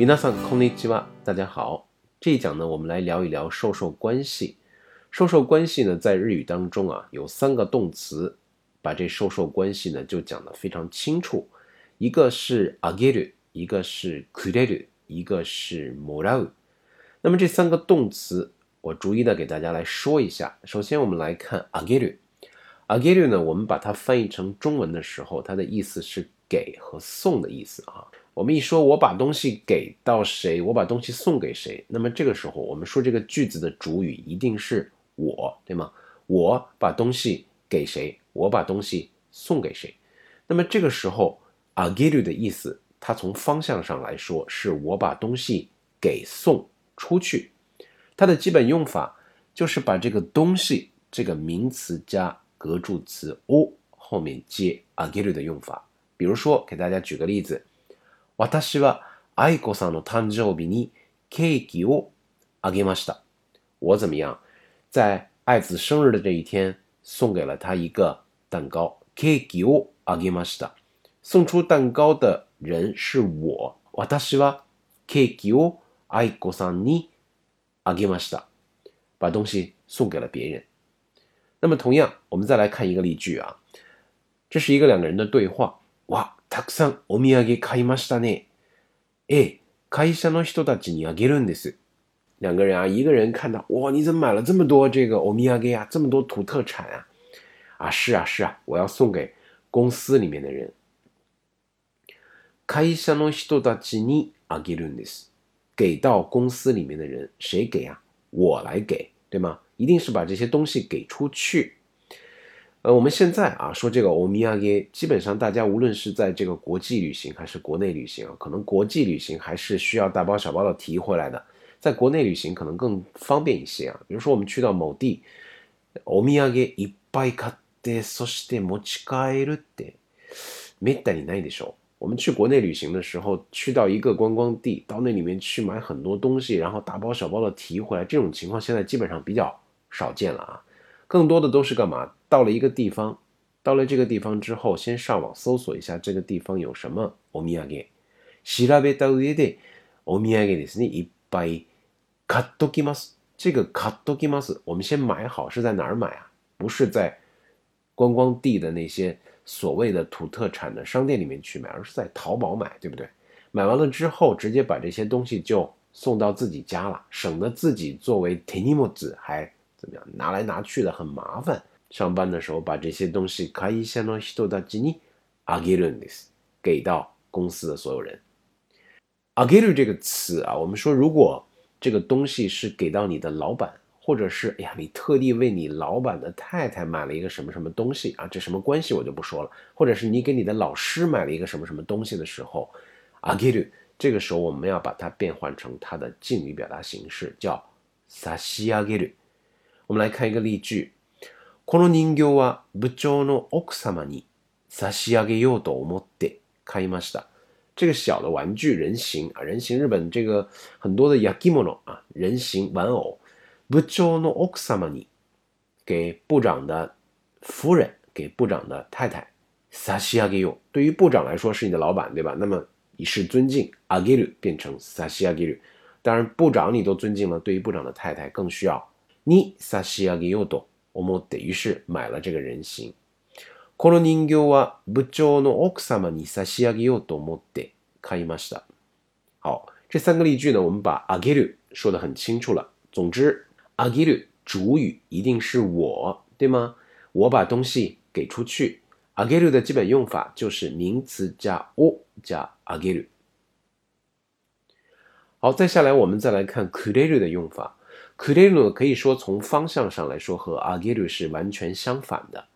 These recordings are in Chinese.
皆さんこんにちは，大家好。这一讲呢，我们来聊一聊授受关系。授受关系呢，在日语当中啊，有三个动词，把这授受关系呢就讲得非常清楚。一个是あげる，一个是くれる，一个是もらう。那么这三个动词，我逐一的给大家来说一下。首先，我们来看あげる。あげる呢，我们把它翻译成中文的时候，它的意思是给和送的意思啊。 我们一说，我把东西给到谁，我把东西送给谁，那么这个时候，我们说这个句子的主语一定是我，对吗？我把东西给谁，我把东西送给谁。那么这个时候，あげる的意思，它从方向上来说，是我把东西给送出去。它的基本用法就是把这个东西这个名词加格助词を后面接あげる的用法。比如说，给大家举个例子。 私は愛子さんの誕生日にケーキをあげました。我怎么样，在爱子生日的这一天，送给了他一个蛋糕。ケーキをあげました。送出蛋糕的人是我。私はケーキを愛子さんにあげました。把东西送给了别人。那么同样，我们再来看一个例句啊，这是一个两个人的对话。哇！たくさんお土産買いましたね。ええ、会社の人たちにあげるんです。两个人啊，一个人看到，哇，你怎么买了这么多这个お土産啊，这么多土特产啊？啊，是啊，是啊，我要送给公司里面的人。会社の人たちにあげるんです。给到公司里面的人，谁给啊？我来给，对吗？一定是把这些东西给出去。呃，我们现在啊说这个欧米亚给，基本上大家无论是在这个国际旅行还是国内旅行啊，可能国际旅行还是需要大包小包的提回来的，在国内旅行可能更方便一些啊。比如说我们去到某地，欧米亚给いっぱい買ってそして持ち帰るってめったにないでしょ。我们去国内旅行的时候，去到一个观光地，到那里面去买很多东西，然后大包小包的提回来，这种情况现在基本上比较少见了啊。更多的都是干嘛？ 到了一个地方，到了这个地方之后，先上网搜索一下这个地方有什么お土産。調べた上でお土産ですね、いっぱい買っときます。这个買っときます，我们先买好是在哪儿买啊？不是在观光地的那些所谓的土特产的商店里面去买，而是在淘宝买，对不对？买完了之后，直接把这些东西就送到自己家了，省得自己作为手荷物还。怎么样？拿来拿去的很麻烦。 上班的时候把这些东西可以相当于都到给你あげるんです，给到公司的所有人。あげる这个词啊，我们说如果这个东西是给到你的老板，或者是哎呀，你特地为你老板的太太买了一个什么什么东西啊，这什么关系我就不说了。或者是你给你的老师买了一个什么什么东西的时候，あげる这个时候我们要把它变换成它的敬语表达形式，叫差し上げる。我们来看一个例句。 この人形は部長の奥様に差し上げようと思って買いました。这个小的玩具人形啊，人形。日本这个很多的焼き物啊，人形。玩偶。部長の奥様に给部长的夫人，给部长的太太。差し上げよう。对于部长来说是你的老板，对吧？那么以示尊敬，あげる变成差し上げる。当然，部长你都尊敬了，对于部长的太太更需要。に差し上げようと思って、于是买了这个人形。この人形は部長の奥様に差し上げようと思って買いました。好，这三个例句呢，我们把あげる说的很清楚了。总之，あげる主语一定是我，对吗？我把东西给出去。あげる的基本用法就是名词加を加あげる。好，再下来我们再来看くれる的用法。 くれる可以说从方向上来说和あげる是完全相反的。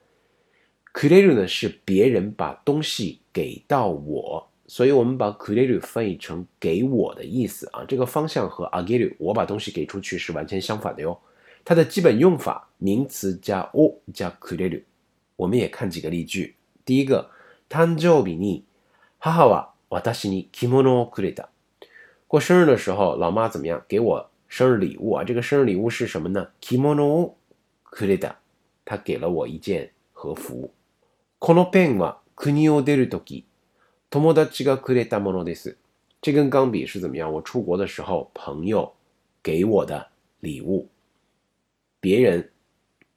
くれる呢是别人把东西给到我，所以我们把くれる翻译成给我的意思啊。这个方向和あげる我把东西给出去是完全相反的哟。它的基本用法名词加を加くれる。我们也看几个例句。第一个，誕生日に母は私に着物をくれた。过生日的时候，老妈怎么样？给我。 生日礼物啊，这个生日礼物是什么呢？Kimono kureda，他给了我一件和服。このペンは国を出るとき、友達がくれたものです。 这跟刚比是怎么样？我出国的时候，朋友给我的礼物，别人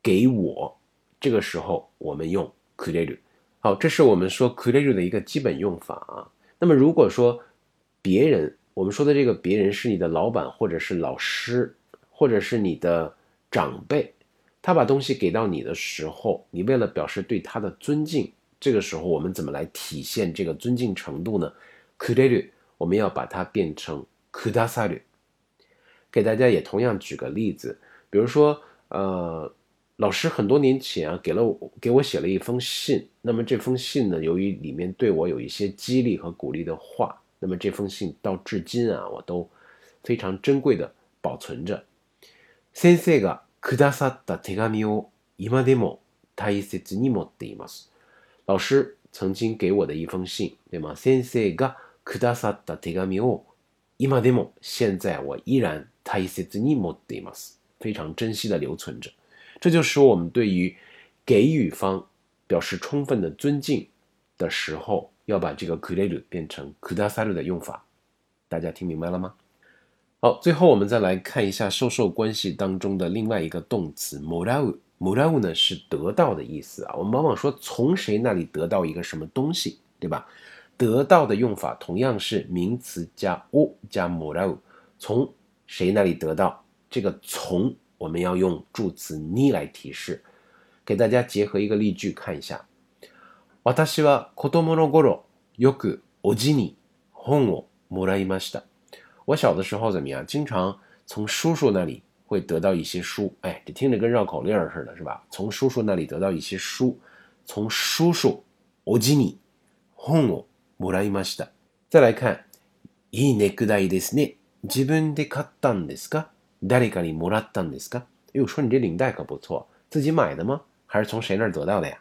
给我，这个时候我们用くれる。好，这是我们说くれる的一个基本用法啊。那么如果说别人， 我们说的这个别人是你的老板，或者是老师，或者是你的长辈，他把东西给到你的时候，你为了表示对他的尊敬，这个时候我们怎么来体现这个尊敬程度呢？くれる。我们要把它变成くださる。给大家也同样举个例子，比如说，呃，老师很多年前啊，给了我给我写了一封信。那么这封信呢，由于里面对我有一些激励和鼓励的话， 那么这封信到至今啊，我都非常珍贵的保存着。先生がくださった手紙を今でも大切に持っています。老师曾经给我的一封信，对吗？先生がくださった手紙を今でも现在我依然大切に持っています，非常珍惜的留存着。这就是我们对于给予方表示充分的尊敬的时候， 要把这个くれる变成くださる的用法。大家听明白了吗？好，最后我们再来看一下授受关系当中的另外一个动词もらう。もらう呢是得到的意思啊。我们往往说从谁那里得到一个什么东西，对吧？得到的用法同样是名词加を加もらう，从谁那里得到？这个从我们要用助词に来提示。给大家结合一个例句看一下。 私は子供の頃よくおじに本をもらいました。我小的时候怎么样？经常从叔叔那里会得到一些书。哎，这听着跟绕口令似的，是吧？从叔叔那里得到一些书。从叔叔おじに本をもらいました。再来看、いいネクタイですね。自分で買ったんですか誰かにもらったんですか哟，说你这领带可不错，自己买的吗？还是从谁那儿得到的呀？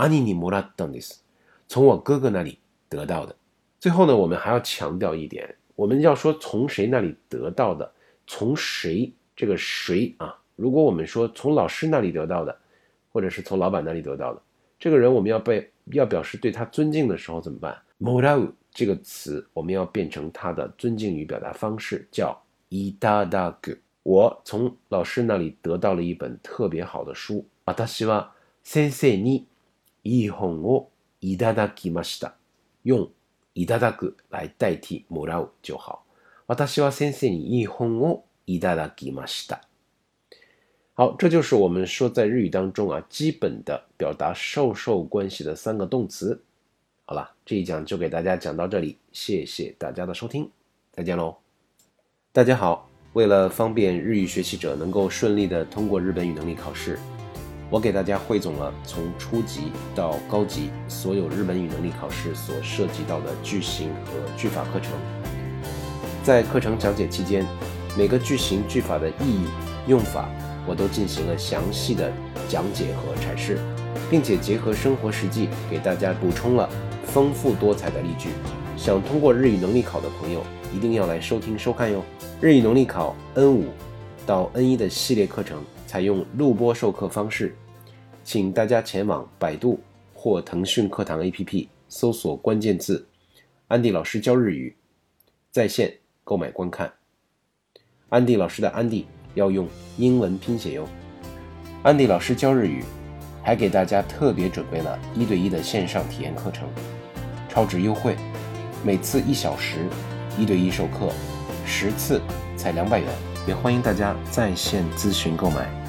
兄にもらったんです。从我哥哥那里得到的。最后呢，我们还要强调一点，我们要说从谁那里得到的，从谁这个谁啊？如果我们说从老师那里得到的，或者是从老板那里得到的，这个人我们要被要表示对他尊敬的时候怎么办？もらう这个词，我们要变成它的尊敬语表达方式，叫いただく。我从老师那里得到了一本特别好的书。私は先生に いい本をいただきました。用いただく来代替もらう就好。私は先生にいい本をいただきました。好，这就是我们说在日语当中啊，基本的表达授受关系的三个动词。好了，这一讲就给大家讲到这里，谢谢大家的收听，再见喽！大家好，为了方便日语学习者能够顺利的通过日本语能力考试， 我给大家汇总了从初级到高级所有日本语能力考试所涉及到的句型和句法课程。在课程讲解期间，每个句型句法的意义、用法，我都进行了详细的讲解和阐释，并且结合生活实际，给大家补充了。丰富多彩的例句，想通过日语能力考的朋友一定要来收听收看哟。日语能力考 N 五到 N 一的系列课程采用录播授课方式，请大家前往百度或腾讯课堂 APP 搜索关键字“安迪老师教日语”，在线购买观看。安迪老师的安迪要用英文拼写哟。安迪老师教日语还给大家特别准备了一对一的线上体验课程。超值优惠，每次一小时，一对一授课，十次才两百元，也欢迎大家在线咨询购买。